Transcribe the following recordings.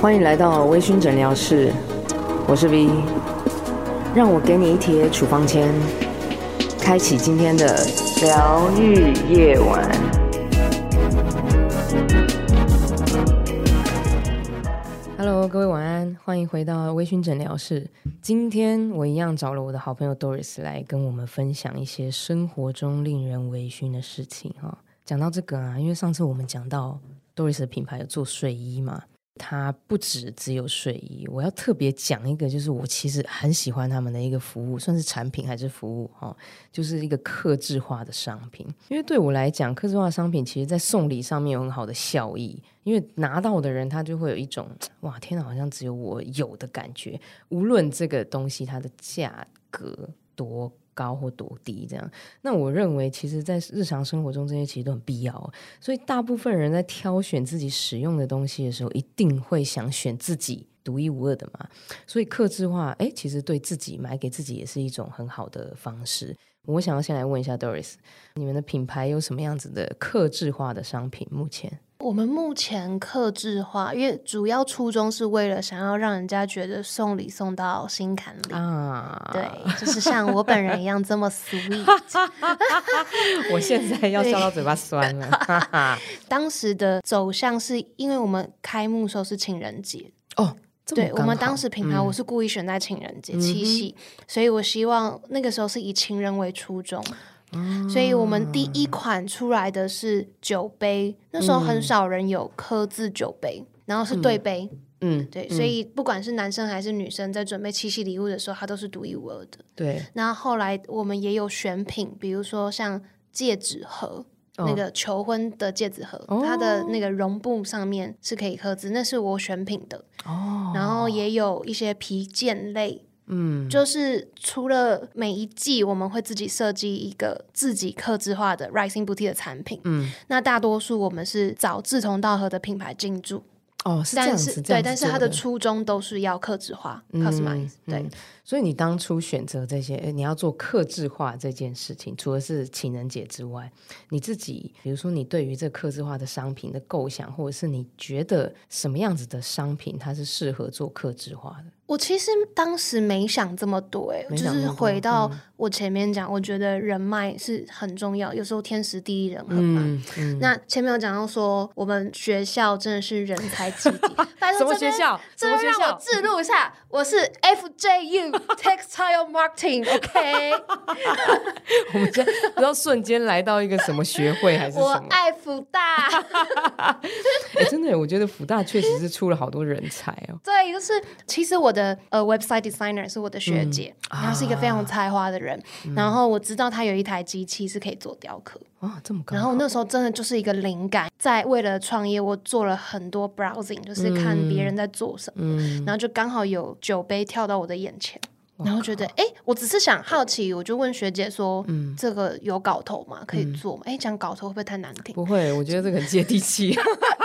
欢迎来到微醺诊疗室，我是 V，让我给你一贴处方签，开启今天的疗愈夜晚。Hello，各位晚安，欢迎回到微醺诊疗室。今天我一样找了我的好朋友 Doris 来跟我们分享一些生活中令人微醺的事情哈。讲到这个啊，因为上次我们讲到 Doris 的品牌有做睡衣嘛。它不止只有睡衣，我要特别讲一个，就是我其实很喜欢他们的一个服务，算是产品还是服务哈，就是一个客制化的商品。因为对我来讲，客制化商品其实在送礼上面有很好的效益，因为拿到的人他就会有一种哇，天哪，好像只有我有的感觉。无论这个东西它的价格多高或多低，这样，那我认为，其实，在日常生活中，这些其实都很必要。所以，大部分人在挑选自己使用的东西的时候，一定会想选自己独一无二的嘛。所以，克制化，哎，其实对自己买给自己也是一种很好的方式。我想要先来问一下 Doris，你们的品牌有什么样子的克制化的商品？目前？我们目前克制化，因为主要初衷是为了想要让人家觉得送礼送到心坎里啊，对，就是像我本人一样这么 sweet。我现在要笑到嘴巴酸了。当时的走向是因为我们开幕时候是情人节哦，对，我们当时品牌我是故意选在情人节、嗯、七夕，所以我希望那个时候是以情人为初衷。所以我们第一。款出来的是酒杯，嗯、那时候很少人有刻字酒杯，然后是对杯，嗯，对，嗯、所以不管是男生还是女生，在准备七夕礼物的时候，它都是独一无二的。对，那后来我们也有选品，比如说像戒指盒，哦、那个求婚的戒指盒，哦、它的那个绒布上面是可以刻字，那是我选品的。哦，然后也有一些皮件类。嗯，就是除了每一季我们会自己设计一个自己刻字化的 Rising Boutique 的产品，嗯，那大多数我们是找志同道合的品牌进驻。哦，是这样子，对，但是他的初衷都是要克制化，customize，对。所以你当初选择这些，你要做克制化这件事情，除了是情人节之外，你自己，比如说你对于这克制化的商品的构想，或者是你觉得什么样子的商品它是适合做克制化的？我其实当时没想这么多，哎，就是回到我前面讲，我觉得人脉是很重要，有时候天时地利人和嘛。嗯嗯、那前面有讲到说，我们学校真的是人才济济。什么学校？这边让我自录一下，我是 FJU Textile Marketing，OK。我们现在不知道瞬间来到一个什么学会还是什么？我爱福大。哎，真的，我觉得福大确实是出了好多人才哦。对，就是其实我的。呃，website designer 是我的学姐，然后是一个非常才华的人。然后我知道她有一台机器是可以做雕刻。啊，这么高！然后那时候真的就是一个灵感，在为了创业，我做了很多 browsing，就是看别人在做什么，然后就刚好有酒杯跳到我的眼前，然后觉得，哎，我只是想好奇，我就问学姐说，嗯，这个有搞头吗？可以做吗？哎，讲搞头会不会太难听？不会，我觉得这个很接地气。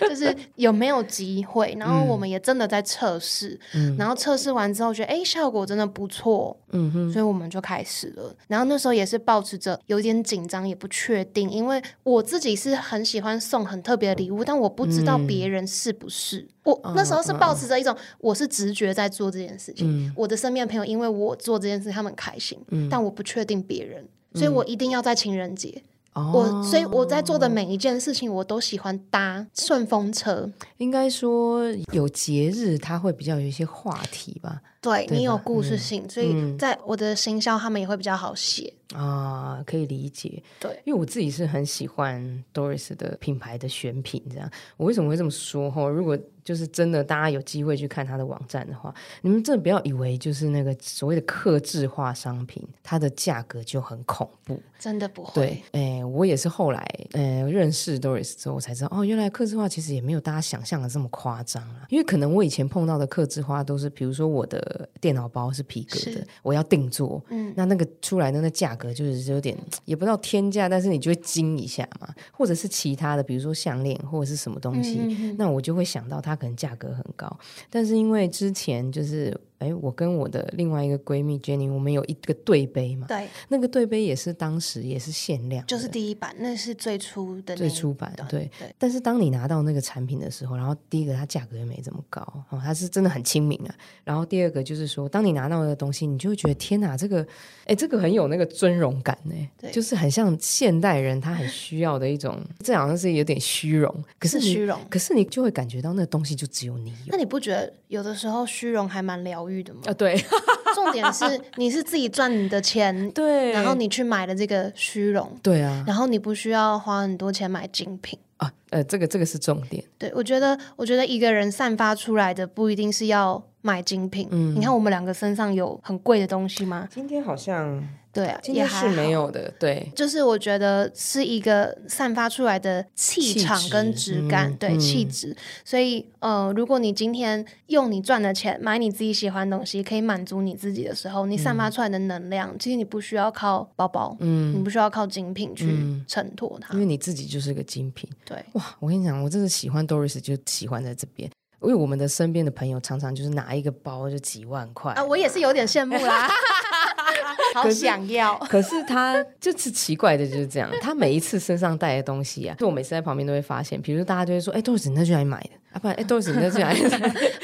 就是有没有机会，然后我们也真的在测试，嗯、然后测试完之后觉得哎、欸、效果真的不错，嗯哼，所以我们就开始了。然后那时候也是保持着有点紧张，也不确定，因为我自己是很喜欢送很特别的礼物，但我不知道别人是不是。嗯、我那时候是保持着一种我是直觉在做这件事情，嗯、我的身边的朋友因为我做这件事，他们开心，嗯、但我不确定别人，所以我一定要在情人节。我所以我在做的每一件事情，我都喜欢搭顺风车。应该说有节日，它会比较有一些话题吧。对，对？你有故事性，嗯、所以在我的行销，他们也会比较好写。啊，可以理解。对，因为我自己是很喜欢 Doris 的品牌的选品，这样。我为什么会这么说？哈，如果就是真的，大家有机会去看他的网站的话，你们真的不要以为就是那个所谓的克制化商品，它的价格就很恐怖。真的不会。对，哎，我也是后来呃认识 Doris 之后，我才知道哦，原来克制化其实也没有大家想象的这么夸张啊。因为可能我以前碰到的克制化都是，比如说我的电脑包是皮革的，我要定做，嗯，那那个出来的那价格就是有点 也不知道天价，但是你就会惊一下嘛。或者是其他的，比如说项链或者是什么东西，嗯、那我就会想到它可能价格很高。但是因为之前就是哎，我跟我的另外一个闺蜜 Jenny，我们有一个对杯嘛？对，那个对杯也是当时也是限量，就是第一版，那是最初的最初版。对对。但是当你拿到那个产品的时候，然后第一个它价格也没这么高，哦，它是真的很亲民啊。然后第二个就是说，当你拿到那个东西，你就会觉得天哪，这个哎，这个很有那个尊荣感呢，对，就是很像现代人他很需要的一种，这好像是有点虚荣，可是虚荣，可是你就会感觉到那个东西就只有你有。那你不觉得有的时候虚荣还蛮疗愈的吗？啊，对。重点是你是自己赚你的钱，对，然后你去买了这个虚荣，对啊，然后你不需要花很多钱买精品啊，呃，这个这个是重点。对，我觉得，我觉得一个人散发出来的不一定是要买精品。嗯，你看我们两个身上有很贵的东西吗？今天好像。对啊，今天是没有的。对，就是我觉得是一个散发出来的气场跟质感，嗯、对、嗯、气质。所以，呃，如果你今天用你赚的钱买你自己喜欢的东西，可以满足你自己的时候，你散发出来的能量，嗯、其实你不需要靠包包，嗯，你不需要靠精品去衬托它，因为你自己就是个精品。对，哇，我跟你讲，我真的喜欢 Doris，就喜欢在这边。因为我们的身边的朋友常常就是拿一个包就几万块啊，我也是有点羡慕啦，好想要。可是他就是奇怪的就是这样，他每一次身上带的东西啊，就我每次在旁边都会发现，比如大家就会说，哎，Doris 你那去哪里买的？啊，不然，哎，Doris 你那去哪里？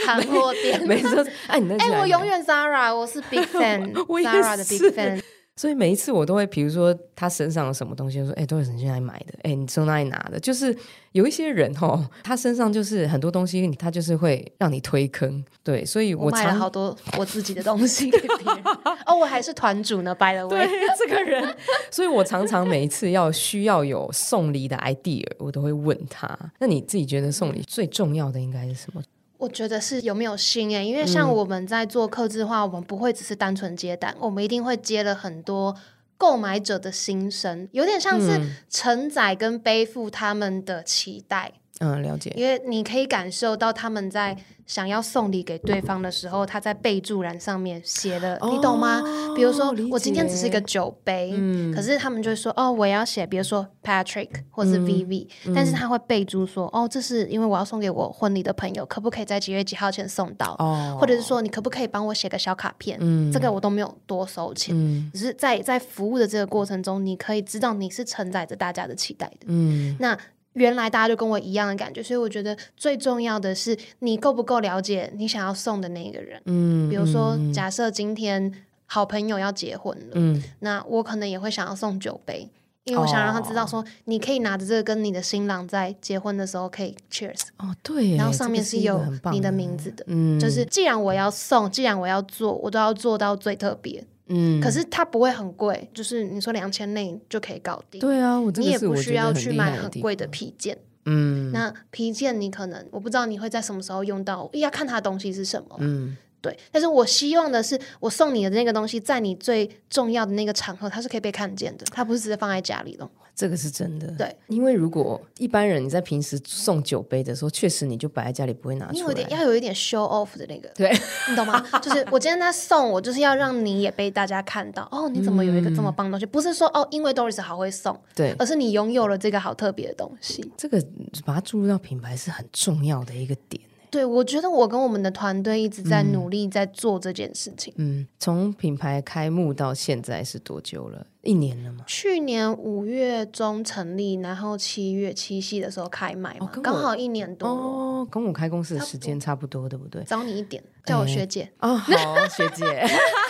韩货店。每次都哎，你那哎，我永远 Zara，我是 Big Fan，Zara 的 Big Fan。所以每一次我都会，比如说他身上有什么东西，我说：“哎，都是你去哪里买的？哎，你从哪里拿的？”就是有一些人哦，他身上就是很多东西，他就是会让你推坑。对，所以我，我买了好多我自己的东西给别人。哦，我还是团主呢，by the way。对，这个人，所以我常常每一次要需要有送礼的 idea，我都会问他。那你自己觉得送礼最重要的应该是什么？我觉得是有没有心诶，因为像我们在做客制化，嗯、我们不会只是单纯接单，我们一定会接了很多购买者的心声，有点像是承载跟背负他们的期待。嗯，了解。因为你可以感受到他们在想要送礼给对方的时候，他在备注栏上面写的，哦、你懂吗？比如说，我今天只是一个酒杯，嗯、可是他们就会说，哦，我要写，比如说 Patrick 或是 Viv，、嗯、但是他会备注说，哦，这是因为我要送给我婚礼的朋友，可不可以在几月几号前送到？哦、或者是说，你可不可以帮我写个小卡片？嗯、这个我都没有多收钱，嗯、只是在在服务的这个过程中，你可以知道你是承载着大家的期待的。嗯，那。原来大家就跟我一样的感觉，所以我觉得最重要的是你够不够了解你想要送的那个人。嗯，比如说，假设今天好朋友要结婚了，嗯，那我可能也会想要送酒杯，因为我想让他知道说，你可以拿着这个跟你的新郎在结婚的时候可以 cheers。哦，对，然后上面是有你的名字的，嗯，就是既然我要送，既然我要做，我都要做到最特别。嗯，可是它不会很贵，就是你说两千内就可以搞定。对啊，我你也不需要去买很贵的皮件。嗯，那皮件你可能我不知道你会在什么时候用到，要看它的东西是什么。嗯，对。但是我希望的是，我送你的那个东西，在你最重要的那个场合，它是可以被看见的，它不是直接放在家里的。这个是真的，对，因为如果一般人你在平时送酒杯的时候，确实你就摆在家里不会拿出来，你有点要有一点 show off 的那个，对，你懂吗？就是我今天在送，我就是要让你也被大家看到，哦，你怎么有一个这么棒的东西？嗯、不是说哦，因为 Doris 好会送，对，而是你拥有了这个好特别的东西，这个把它注入到品牌是很重要的一个点。对，我觉得我跟我们的团队一直在努力在做这件事情。嗯，从品牌开幕到现在是多久了？一年了吗？去年五月中成立，然后七月七夕的时候开卖嘛，刚好一年多。哦，跟我开公司的时间差不多，对不对？早你一点，叫我学姐。哦，好，学姐。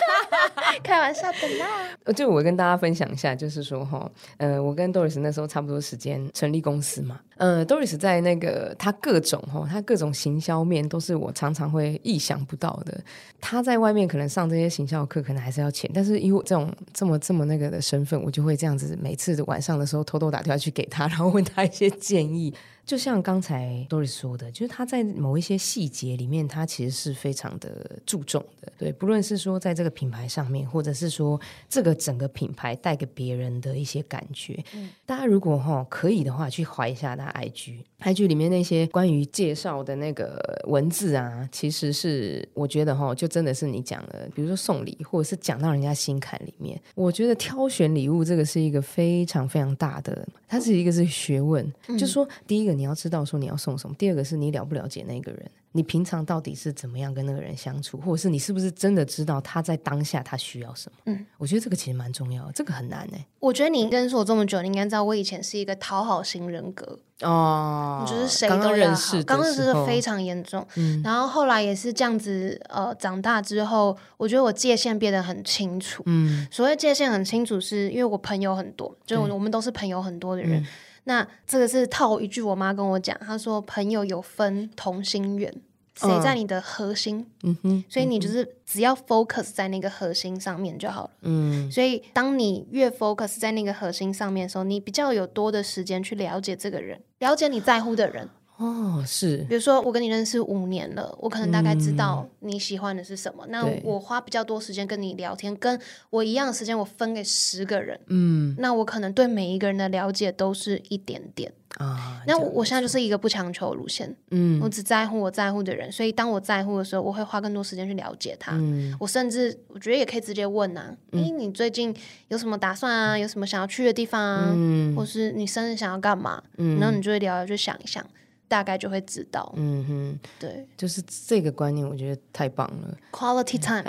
开玩笑的啦。就我跟大家分享一下，就是说哈，呃，我跟 Doris 那时候差不多时间成立公司嘛。呃，Doris 在那个他各种哈，他各种行销面都是我常常会意想不到的。他在外面可能上这些行销课，可能还是要钱，但是以我这种这么这么那个的身份，我就会这样子，每次晚上的时候偷偷打电话去给他，然后问他一些建议。就像刚才 Doris 说的，就是他在某一些细节里面，他其实是非常的注重的。对，不论是说在这个品牌上面，或者是说这个整个品牌带给别人的一些感觉，嗯、大家如果哈可以的话，去怀一下他 IG，IG 里面那些关于介绍的那个文字啊，其实是我觉得哈，就真的是你讲的，比如说送礼，或者是讲到人家心坎里面。我觉得挑选礼物这个是一个非常非常大的，它是一个是学问，嗯、就是说第一个。你要知道说你要送什么，第二个是你了不了解那个人。你平常到底是怎么样跟那个人相处，或者是你是不是真的知道他在当下他需要什么？嗯，我觉得这个其实蛮重要的，这个很难呢。我觉得你认识我这么久，你应该知道我以前是一个讨好型人格哦，就是谁都认识，刚认识的非常严重。嗯，然后后来也是这样子，呃，长大之后，我觉得我界限变得很清楚。嗯，所谓界限很清楚，是因为我朋友很多，就我们都是朋友很多的人。嗯那这个是套一句我妈跟我讲，她说朋友有分同心圆，谁在你的核心，嗯哼，所以你就是只要 focus 在那个核心上面就好了，嗯，所以当你越 focus 在那个核心上面的时候，你比较有多的时间去了解这个人，了解你在乎的人。哦，是，比如说我跟你认识五年了，我可能大概知道你喜欢的是什么。嗯、那我花比较多时间跟你聊天，跟我一样的时间，我分给十个人，嗯，那我可能对每一个人的了解都是一点点啊。那我，我现在就是一个不强求路线，嗯，我只在乎我在乎的人，所以当我在乎的时候，我会花更多时间去了解他。嗯，我甚至我觉得也可以直接问啊，诶、嗯，你最近有什么打算啊？有什么想要去的地方啊？嗯，或是你生日想要干嘛？嗯，然后你就会聊聊，就想一想。大概就会知道，嗯哼，对，就是这个观念，我觉得太棒了。Quality time，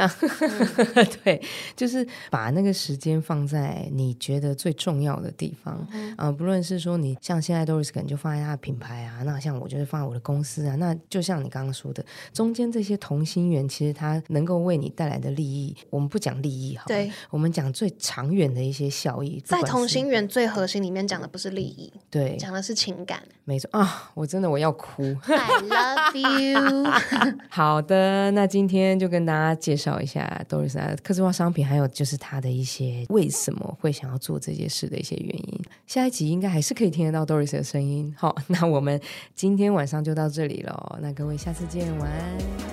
嗯、对，就是把那个时间放在你觉得最重要的地方，啊、嗯呃，不论是说你像现在 Doris 可能就放在他的品牌啊，那像我就是放在我的公司啊，那就像你刚刚说的，中间这些同心圆，其实它能够为你带来的利益，我们不讲利益好，对，我们讲最长远的一些效益，在同心圆最核心里面讲的不是利益，对，讲的是情感，没错啊，我真的。我要哭，I love you。好的，那今天就跟大家介绍一下 Doris 的客制化商品，还有就是他的一些为什么会想要做这件事的一些原因。下一集应该还是可以听得到 Doris 的声音。好，那我们今天晚上就到这里了，那各位下次见，晚安。